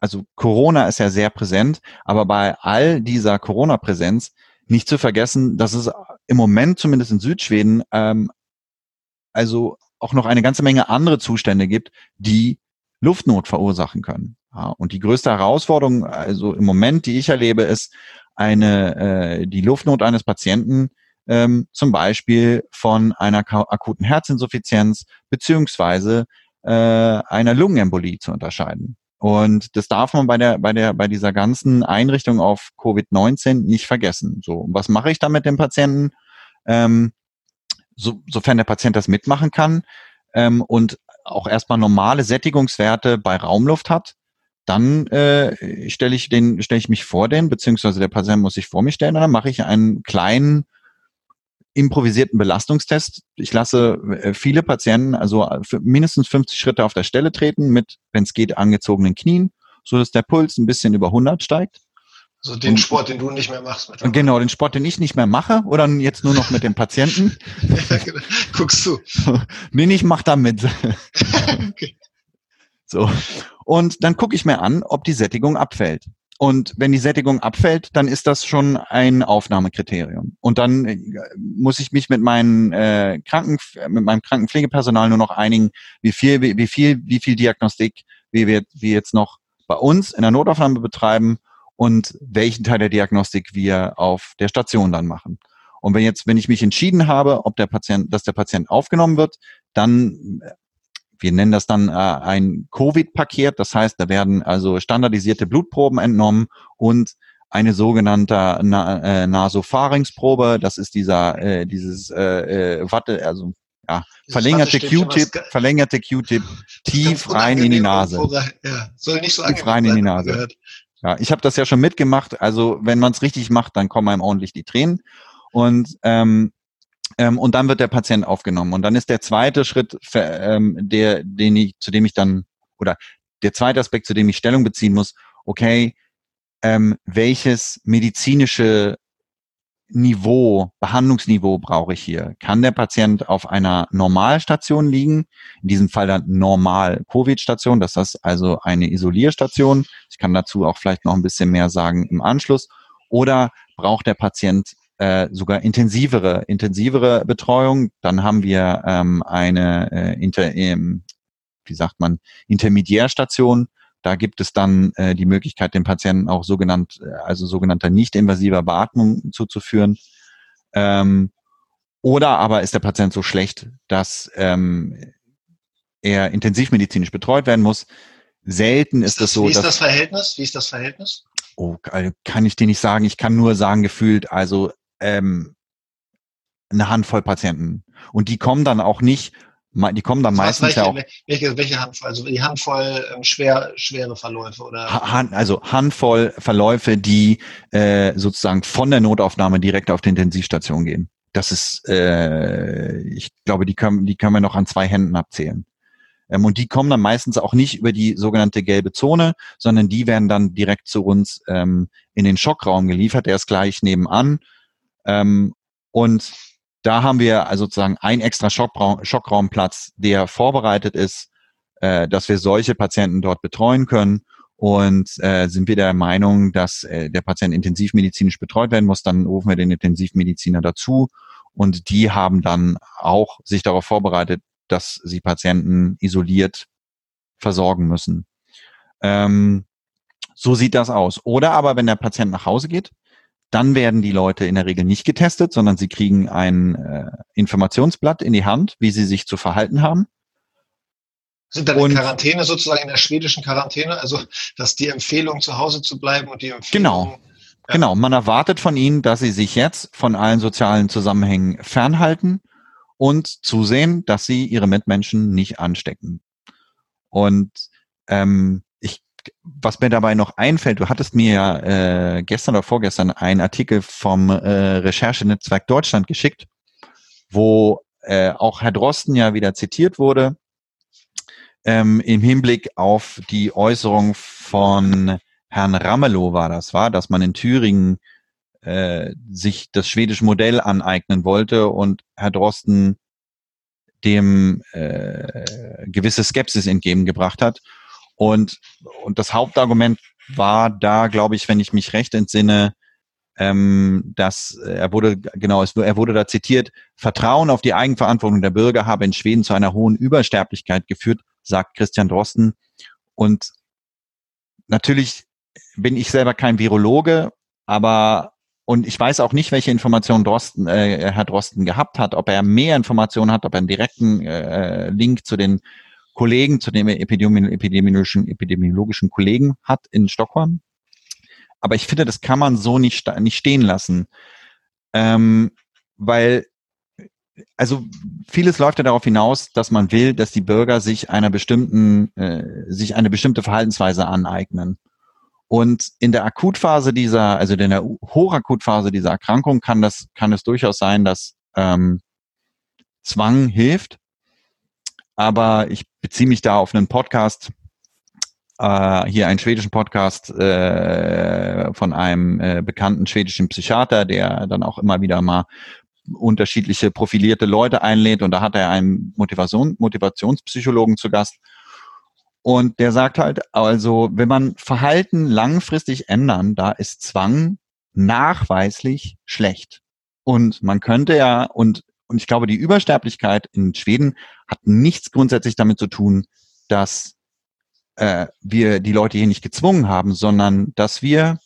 S2: also Corona ist ja sehr präsent, aber bei all dieser Corona-Präsenz nicht zu vergessen, dass es im Moment zumindest in Südschweden ähm, also auch noch eine ganze Menge andere Zustände gibt, die Luftnot verursachen können. Ja, und die größte Herausforderung, also im Moment, die ich erlebe, ist eine äh, die Luftnot eines Patienten ähm, zum Beispiel von einer akuten Herzinsuffizienz beziehungsweise äh, einer Lungenembolie zu unterscheiden. Und das darf man bei der bei der bei dieser ganzen Einrichtung auf Covid-19 nicht vergessen. So, was mache ich da mit dem Patienten? Ähm, so, sofern der Patient das mitmachen kann ähm, und auch erstmal normale Sättigungswerte bei Raumluft hat, dann äh, stelle ich den, stelle ich mich vor den, beziehungsweise der Patient muss sich vor mich stellen, und dann mache ich einen kleinen improvisierten Belastungstest. Ich lasse äh, viele Patienten also für mindestens 50 Schritte auf der Stelle treten mit, wenn es geht, angezogenen Knien, so dass der Puls ein bisschen über 100 steigt.
S1: So den und, Sport, den du nicht mehr machst.
S2: Mit genau, den Sport, den ich nicht mehr mache oder jetzt nur noch mit dem Patienten.
S1: Genau. Guckst du.
S2: nee, ich mach da mit. okay. So. Und dann gucke ich mir an, ob die Sättigung abfällt. Und wenn die Sättigung abfällt, dann ist das schon ein Aufnahmekriterium. Und dann äh, muss ich mich mit meinen äh, Kranken, mit meinem Krankenpflegepersonal nur noch einigen, wie viel, wie, wie viel, wie viel Diagnostik wir, wir, wir jetzt noch bei uns in der Notaufnahme betreiben und welchen Teil der Diagnostik wir auf der Station dann machen. Und wenn jetzt, wenn ich mich entschieden habe, ob der Patient, dass der Patient aufgenommen wird, dann wir nennen das dann äh, ein Covid-Paket. Das heißt, da werden also standardisierte Blutproben entnommen und eine sogenannte Na äh, Nasopharynxprobe. Das ist dieser äh, dieses äh, äh, Watte, also ja, verlängerte Q-Tip, verlängerte Q-Tip tief rein in die Nase.
S1: Ja, soll nicht so
S2: tief rein in die Nase. Gehört. Ja, ich habe das ja schon mitgemacht. Also wenn man es richtig macht, dann kommen einem ordentlich die Tränen. Und ähm, ähm, und dann wird der Patient aufgenommen. Und dann ist der zweite Schritt, ähm, der, den ich, zu dem ich dann, oder der zweite Aspekt, zu dem ich Stellung beziehen muss, okay, ähm, welches medizinische Niveau, Behandlungsniveau brauche ich hier? Kann der Patient auf einer Normalstation liegen? In diesem Fall dann Normal-Covid-Station, das ist also eine Isolierstation. Ich kann dazu auch vielleicht noch ein bisschen mehr sagen im Anschluss. Oder braucht der Patient äh, sogar intensivere, intensivere Betreuung. Dann haben wir ähm, eine äh, inter, ähm, wie sagt man, Intermediärstation. Da gibt es dann äh, die Möglichkeit, den Patienten auch sogenannt, äh, also sogenannter nicht-invasiver Beatmung zuzuführen. Ähm, oder aber ist der Patient so schlecht, dass ähm, er intensivmedizinisch betreut werden muss. Selten ist, ist das, so.
S1: Wie ist das Verhältnis? Wie ist das Verhältnis?
S2: Oh, kann ich dir nicht sagen. Ich kann nur sagen, gefühlt, also ähm, eine Handvoll Patienten. Und die kommen dann auch nicht, die kommen dann also meistens welche, ja auch.
S1: Welche, welche Handvoll? Also die Handvoll ähm, schwer, schwere Verläufe oder?
S2: Hand, also Handvoll Verläufe, die äh, sozusagen von der Notaufnahme direkt auf die Intensivstation gehen. Das ist, äh, ich glaube, die können, die können wir noch an zwei Händen abzählen. Ähm, und die kommen dann meistens auch nicht über die sogenannte gelbe Zone, sondern die werden dann direkt zu uns ähm, in den Schockraum geliefert. Der ist gleich nebenan. Ähm, und da haben wir also sozusagen einen extra Schockraum, Schockraumplatz, der vorbereitet ist, äh, dass wir solche Patienten dort betreuen können. Und äh, sind wir der Meinung, dass äh, der Patient intensivmedizinisch betreut werden muss, dann rufen wir den Intensivmediziner dazu. Und die haben dann auch sich darauf vorbereitet, dass sie Patienten isoliert versorgen müssen. Ähm, so sieht das aus. Oder aber, wenn der Patient nach Hause geht, dann werden die Leute in der Regel nicht getestet, sondern sie kriegen ein äh, Informationsblatt in die Hand, wie sie sich zu verhalten haben.
S1: Sind dann in Quarantäne sozusagen in der schwedischen Quarantäne, also dass die Empfehlung zu Hause zu bleiben und die Empfehlung.
S2: Genau. Ja. Genau, man erwartet von ihnen, dass sie sich jetzt von allen sozialen Zusammenhängen fernhalten und zusehen, dass sie ihre Mitmenschen nicht anstecken. Und ähm, was mir dabei noch einfällt, du hattest mir ja äh, gestern oder vorgestern einen Artikel vom äh, Recherchenetzwerk Deutschland geschickt, wo äh, auch Herr Drosten ja wieder zitiert wurde ähm, im Hinblick auf die Äußerung von Herrn Ramelow war das, war, dass man in Thüringen äh, sich das schwedische Modell aneignen wollte und Herr Drosten dem äh, gewisse Skepsis entgegengebracht hat. Und, und das Hauptargument war da, glaube ich, wenn ich mich recht entsinne, ähm, dass er wurde, genau, es, er wurde da zitiert, Vertrauen auf die Eigenverantwortung der Bürger habe in Schweden zu einer hohen Übersterblichkeit geführt, sagt Christian Drosten. Und natürlich bin ich selber kein Virologe, aber und ich weiß auch nicht, welche Informationen Drosten, äh, Herr Drosten gehabt hat, ob er mehr Informationen hat, ob er einen direkten äh, Link zu den Kollegen, zu dem er epidemiologischen, epidemiologischen Kollegen hat in Stockholm. Aber ich finde, das kann man so nicht, nicht stehen lassen. Ähm, weil, also vieles läuft ja darauf hinaus, dass man will, dass die Bürger sich einer bestimmten, äh, sich eine bestimmte Verhaltensweise aneignen. Und in der Akutphase dieser, also in der Hochakutphase dieser Erkrankung kann das, kann es durchaus sein, dass ähm, Zwang hilft, aber ich beziehe mich da auf einen Podcast äh, hier einen schwedischen Podcast äh, von einem äh, bekannten schwedischen Psychiater, der dann auch immer wieder mal unterschiedliche profilierte Leute einlädt und da hat er einen Motivation, Motivationspsychologen zu Gast. Und der sagt halt, also wenn man Verhalten langfristig ändern, da ist Zwang nachweislich schlecht. Und man könnte ja, und, und ich glaube, die Übersterblichkeit in Schweden hat nichts grundsätzlich damit zu tun, dass äh, wir die Leute hier nicht gezwungen haben, sondern dass wir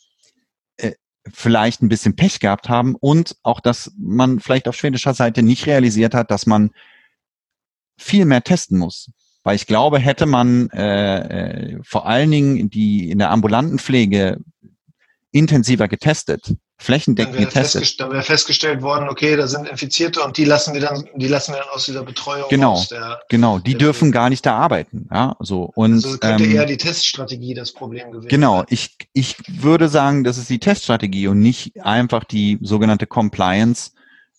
S2: äh, vielleicht ein bisschen Pech gehabt haben und auch, dass man vielleicht auf schwedischer Seite nicht realisiert hat, dass man viel mehr testen muss. Weil ich glaube, hätte man äh, äh, vor allen Dingen die in der ambulanten Pflege intensiver getestet, flächendeckend
S1: dann
S2: getestet.
S1: dann wäre festgestellt worden, okay, da sind Infizierte und die lassen wir dann, die lassen wir dann aus dieser Betreuung
S2: genau,
S1: aus der,
S2: genau, die dürfen gar nicht da arbeiten, ja, so und
S1: also könnte
S2: ähm,
S1: eher die Teststrategie das Problem gewesen
S2: Genau,
S1: sein.
S2: ich ich würde sagen, das ist die Teststrategie und nicht einfach die sogenannte Compliance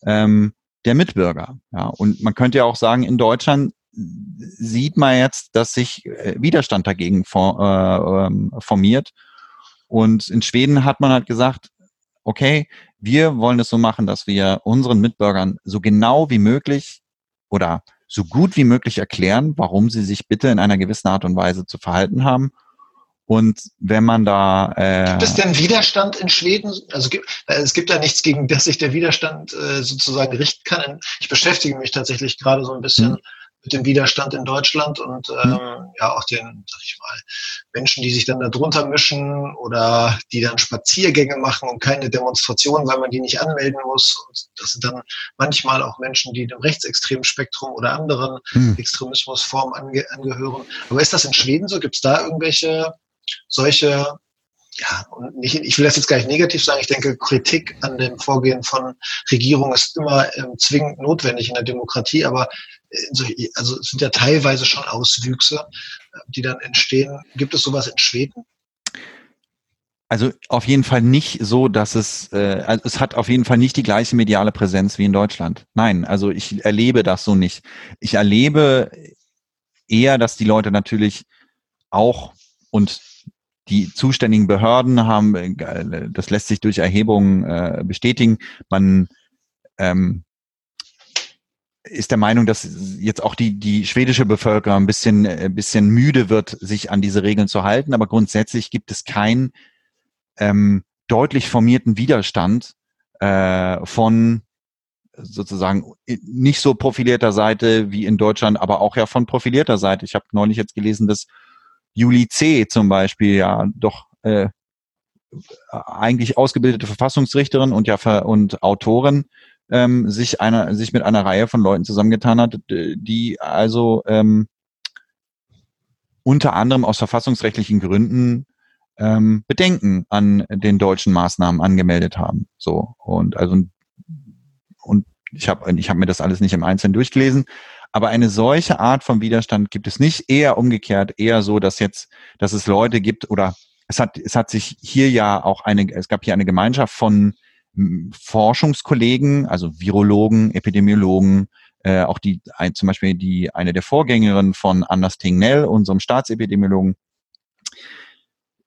S2: ähm, der Mitbürger. Ja, und man könnte ja auch sagen, in Deutschland sieht man jetzt, dass sich äh, Widerstand dagegen äh, ähm, formiert. Und in Schweden hat man halt gesagt, okay, wir wollen es so machen, dass wir unseren Mitbürgern so genau wie möglich oder so gut wie möglich erklären, warum sie sich bitte in einer gewissen Art und Weise zu verhalten haben. Und wenn man da äh,
S1: Gibt es denn Widerstand in Schweden? Also gibt, äh, es gibt ja nichts, gegen das sich der Widerstand äh, sozusagen richten kann. Ich beschäftige mich tatsächlich gerade so ein bisschen
S2: Mhm.
S1: Mit dem Widerstand in Deutschland und ähm, ja auch den, sag ich mal, Menschen, die sich dann da drunter mischen oder die dann Spaziergänge machen und keine Demonstrationen, weil man die nicht anmelden muss. Und das sind dann manchmal auch Menschen, die dem rechtsextremen Spektrum oder anderen
S2: hm,
S1: Extremismusformen ange angehören. Aber ist das in Schweden so? Gibt es da irgendwelche solche, ja, und nicht, ich will das jetzt gar nicht negativ sagen, ich denke, Kritik an dem Vorgehen von Regierung ist immer ähm, zwingend notwendig in der Demokratie, aber also es sind ja teilweise schon Auswüchse, äh, die dann entstehen. Gibt es sowas in Schweden?
S2: Also auf jeden Fall nicht so, dass es, äh, also es hat auf jeden Fall nicht die gleiche mediale Präsenz wie in Deutschland. Nein, also ich erlebe das so nicht. Ich erlebe eher, dass die Leute natürlich auch und die zuständigen Behörden haben, äh, das lässt sich durch Erhebungen äh, bestätigen, man ähm, ist der Meinung, dass jetzt auch die, die schwedische Bevölkerung ein bisschen, äh, ein bisschen müde wird, sich an diese Regeln zu halten, aber grundsätzlich gibt es kein ähm, deutlich formierten Widerstand äh, von sozusagen nicht so profilierter Seite wie in Deutschland, aber auch ja von profilierter Seite. Ich habe neulich jetzt gelesen, dass Juli C. zum Beispiel ja doch äh, eigentlich ausgebildete Verfassungsrichterin und ja und Autorin ähm, sich einer sich mit einer Reihe von Leuten zusammengetan hat, die also ähm, unter anderem aus verfassungsrechtlichen Gründen ähm, Bedenken an den deutschen Maßnahmen angemeldet haben. So und also und ich habe ich hab mir das alles nicht im Einzelnen durchgelesen, aber eine solche Art von Widerstand gibt es nicht. Eher umgekehrt, eher so, dass jetzt, dass es Leute gibt oder es hat es hat sich hier ja auch eine es gab hier eine Gemeinschaft von Forschungskollegen, also Virologen, Epidemiologen, äh, auch die ein, zum Beispiel die eine der Vorgängerinnen von Anders Tingnell, unserem Staatsepidemiologen,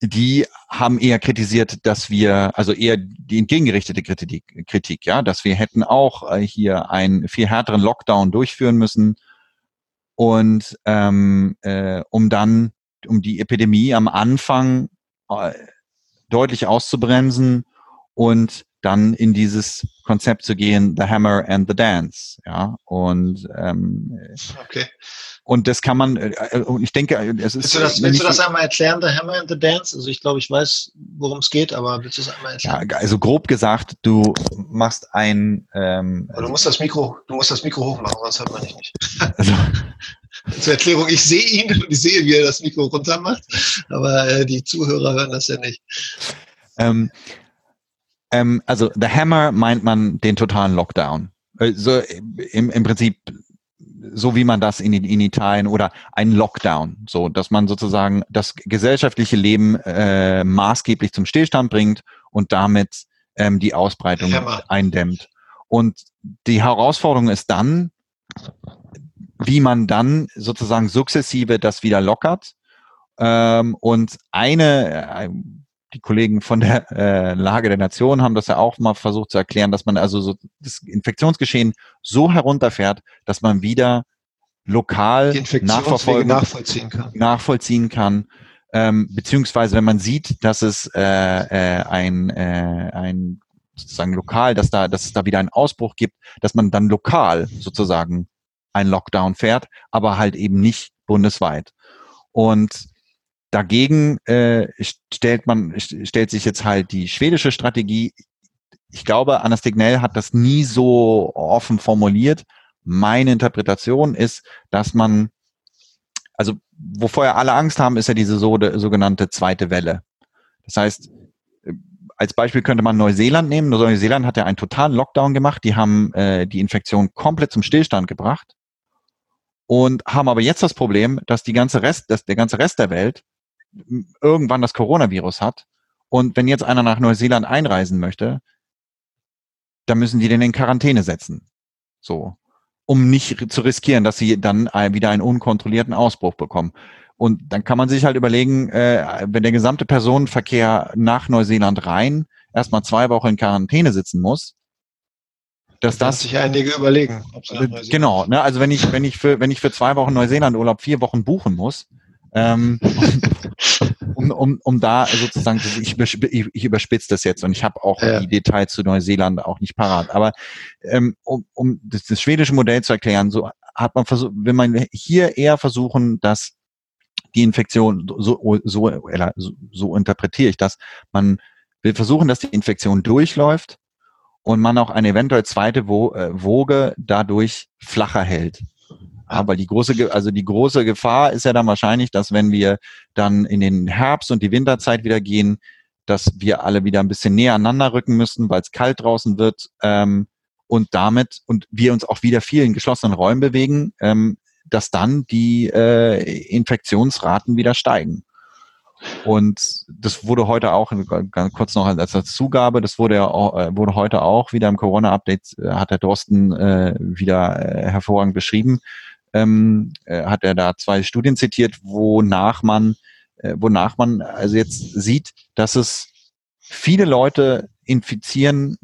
S2: die haben eher kritisiert, dass wir, also eher die entgegengerichtete Kritik, Kritik ja, dass wir hätten auch äh, hier einen viel härteren Lockdown durchführen müssen. Und ähm, äh, um dann, um die Epidemie am Anfang äh, deutlich auszubremsen und dann in dieses Konzept zu gehen, the hammer and the dance, ja, und ähm,
S1: okay.
S2: Und das kann man, äh, und ich denke, es ist.
S1: Willst du das, willst du das einmal erklären, The Hammer and the Dance? Also ich glaube, ich weiß, worum es geht, aber willst du es einmal erklären?
S2: Ja, also grob gesagt, du machst ein. Ähm,
S1: aber du musst das Mikro, du musst das Mikro hochmachen, sonst hört man dich nicht. Also, Zur Erklärung, ich sehe ihn und ich sehe, wie er das Mikro runter macht, aber äh, die Zuhörer hören das ja nicht.
S2: Ähm, ähm, also The Hammer meint man den totalen Lockdown. Also im, im Prinzip so wie man das in, in Italien oder ein Lockdown, so dass man sozusagen das gesellschaftliche Leben äh, maßgeblich zum Stillstand bringt und damit ähm, die Ausbreitung Hammer. eindämmt. Und die Herausforderung ist dann, wie man dann sozusagen sukzessive das wieder lockert Ähm, und eine, äh, die Kollegen von der äh, Lage der Nation haben das ja auch mal versucht zu erklären, dass man also so das Infektionsgeschehen so herunterfährt, dass man wieder lokal nachverfolgen,
S1: nachvollziehen kann.
S2: Nachvollziehen kann ähm, beziehungsweise wenn man sieht, dass es äh, äh, ein, äh, ein sozusagen lokal, dass da, dass es da wieder einen Ausbruch gibt, dass man dann lokal sozusagen ein Lockdown fährt, aber halt eben nicht bundesweit. Und dagegen äh, stellt man stellt sich jetzt halt die schwedische Strategie. Ich glaube, Anna Stignell hat das nie so offen formuliert. Meine Interpretation ist, dass man also wovor ja alle Angst haben, ist ja diese so, sogenannte zweite Welle. Das heißt, als Beispiel könnte man Neuseeland nehmen. Neuseeland hat ja einen totalen Lockdown gemacht. Die haben äh, die Infektion komplett zum Stillstand gebracht und haben aber jetzt das Problem, dass die ganze Rest, dass der ganze Rest der Welt irgendwann das Coronavirus hat. Und wenn jetzt einer nach Neuseeland einreisen möchte, dann müssen die den in Quarantäne setzen. So um nicht zu riskieren, dass sie dann wieder einen unkontrollierten Ausbruch bekommen. Und dann kann man sich halt überlegen, äh, wenn der gesamte Personenverkehr nach Neuseeland rein erstmal zwei Wochen in Quarantäne sitzen muss, dass das
S1: sich einige überlegen.
S2: genau, ne, also wenn ich wenn ich für wenn ich für zwei Wochen Neuseeland Urlaub vier Wochen buchen muss, ähm, um, um, um da sozusagen, ich, ich, ich überspitze das jetzt und ich habe auch ja. die Details zu Neuseeland auch nicht parat. Aber ähm, um, um das, das schwedische Modell zu erklären, so hat man versucht, wenn man hier eher versuchen, dass die Infektion, so, so, so, so interpretiere ich das, man will versuchen, dass die Infektion durchläuft und man auch eine eventuell zweite äh, Woge dadurch flacher hält. Aber die große, also die große Gefahr ist ja dann wahrscheinlich, dass wenn wir dann in den Herbst und die Winterzeit wieder gehen, dass wir alle wieder ein bisschen näher aneinander rücken müssen, weil es kalt draußen wird ähm, und damit und wir uns auch wieder viel in geschlossenen Räumen bewegen, ähm, dass dann die äh, Infektionsraten wieder steigen. Und das wurde heute auch, ganz kurz noch als, als Zugabe, das wurde ja äh, wurde heute auch wieder im Corona-Update, äh, hat der Dorsten äh, wieder äh, hervorragend beschrieben, ähm, äh, hat er da zwei Studien zitiert, wonach man, äh, wonach man also jetzt sieht, dass es viele Leute infizieren,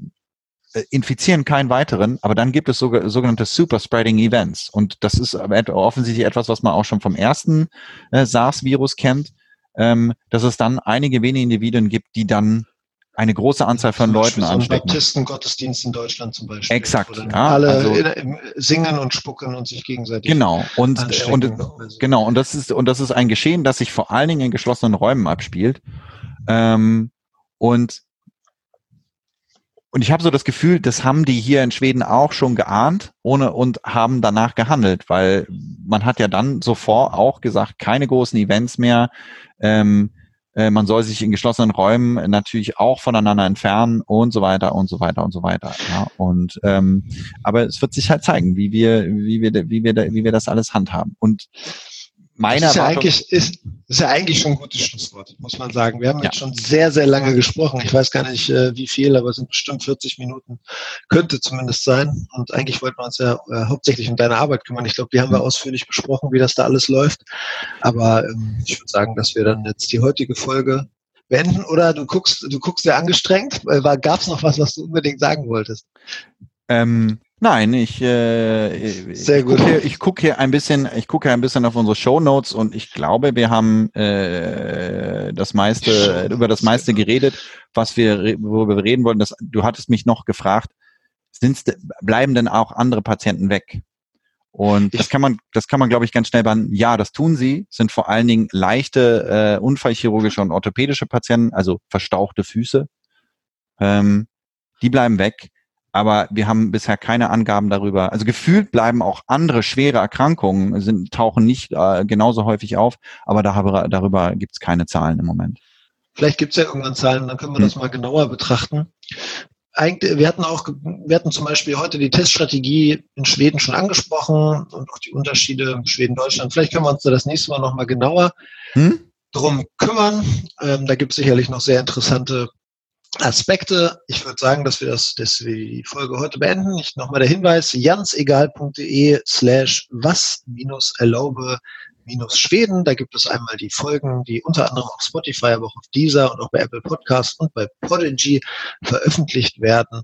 S2: äh, infizieren keinen weiteren, aber dann gibt es so, sogenannte Super Spreading Events. Und das ist offensichtlich etwas, was man auch schon vom ersten äh, SARS-Virus kennt, ähm, dass es dann einige wenige Individuen gibt, die dann eine große Anzahl von Leuten anstecken.
S1: Baptistengottesdienst in Deutschland zum Beispiel.
S2: Exakt.
S1: Ja, alle also, singen und spucken und sich gegenseitig.
S2: Genau. Und, und genau. Und das ist und das ist ein Geschehen, das sich vor allen Dingen in geschlossenen Räumen abspielt. Ähm, und und ich habe so das Gefühl, das haben die hier in Schweden auch schon geahnt, ohne und haben danach gehandelt, weil man hat ja dann sofort auch gesagt, keine großen Events mehr. Ähm, äh, man soll sich in geschlossenen Räumen natürlich auch voneinander entfernen und so weiter und so weiter und so weiter. Ja. Und ähm, aber es wird sich halt zeigen, wie wir, wie wir, wie wir, wie wir das alles handhaben. Und meine
S1: das ist ja, eigentlich, ist, ist ja eigentlich schon ein gutes Schlusswort, muss man sagen. Wir haben ja. jetzt schon sehr, sehr lange gesprochen. Ich weiß gar nicht, äh, wie viel, aber es sind bestimmt 40 Minuten. Könnte zumindest sein. Und eigentlich wollten wir uns ja äh, hauptsächlich um deine Arbeit kümmern. Ich glaube, die haben wir mhm. ausführlich besprochen, wie das da alles läuft. Aber ähm, ich würde sagen, dass wir dann jetzt die heutige Folge beenden. Oder du guckst, du guckst sehr angestrengt. Gab es noch was, was du unbedingt sagen wolltest?
S2: Ähm, Nein, ich, äh, Sehr ich gucke hier, guck hier ein bisschen, ich gucke hier ein bisschen auf unsere Show Notes und ich glaube, wir haben äh, das meiste über das meiste geredet, was wir, worüber wir reden wollen. Das, du hattest mich noch gefragt, sind's, bleiben denn auch andere Patienten weg? Und das kann man, das kann man, glaube ich, ganz schnell beantworten. Ja, das tun sie. Sind vor allen Dingen leichte äh, unfallchirurgische und orthopädische Patienten, also verstauchte Füße. Ähm, die bleiben weg aber wir haben bisher keine Angaben darüber. Also gefühlt bleiben auch andere schwere Erkrankungen, sind, tauchen nicht äh, genauso häufig auf, aber darüber, darüber gibt es keine Zahlen im Moment.
S1: Vielleicht gibt es ja irgendwann Zahlen, dann können wir hm. das mal genauer betrachten. Eigentlich, wir hatten auch, wir hatten zum Beispiel heute die Teststrategie in Schweden schon angesprochen und auch die Unterschiede Schweden-Deutschland. Vielleicht können wir uns da das nächste Mal nochmal genauer hm? drum kümmern. Ähm, da gibt es sicherlich noch sehr interessante Aspekte. Ich würde sagen, dass wir das, dass wir die Folge heute beenden. Ich nochmal der Hinweis, jansegal.de slash was minus erlaube Schweden. Da gibt es einmal die Folgen, die unter anderem auf Spotify, aber auch auf Deezer und auch bei Apple Podcasts und bei Podigy veröffentlicht werden.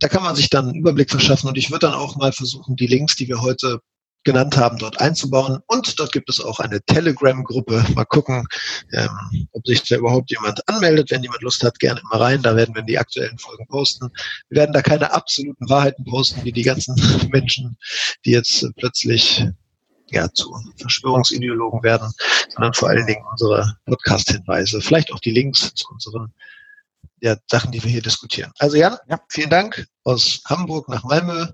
S1: Da kann man sich dann einen Überblick verschaffen und ich würde dann auch mal versuchen, die Links, die wir heute genannt haben, dort einzubauen. Und dort gibt es auch eine Telegram-Gruppe. Mal gucken, ähm, ob sich da überhaupt jemand anmeldet. Wenn jemand Lust hat, gerne immer rein. Da werden wir die aktuellen Folgen posten. Wir werden da keine absoluten Wahrheiten posten, wie die ganzen Menschen, die jetzt plötzlich ja, zu Verschwörungsideologen werden, sondern vor allen Dingen unsere Podcast-Hinweise, vielleicht auch die Links zu unseren ja, Sachen, die wir hier diskutieren. Also Jan, ja. vielen Dank aus Hamburg nach Malmö.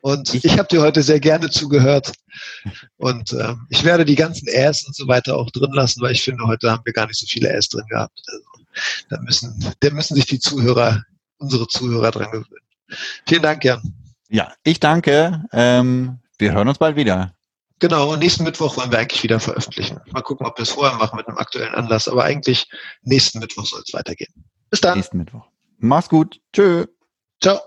S1: Und ich, ich habe dir heute sehr gerne zugehört. Und äh, ich werde die ganzen Äs und so weiter auch drin lassen, weil ich finde, heute haben wir gar nicht so viele Äs drin gehabt. Also, da müssen, da müssen sich die Zuhörer, unsere Zuhörer dran gewöhnen. Vielen Dank, Jan.
S2: Ja, ich danke. Ähm, wir hören uns bald wieder.
S1: Genau, nächsten Mittwoch wollen wir eigentlich wieder veröffentlichen. Mal gucken, ob wir es vorher machen mit einem aktuellen Anlass, aber eigentlich nächsten Mittwoch soll es weitergehen. Bis dann.
S2: Nächsten Mittwoch. Mach's gut. Tschö.
S1: Ciao.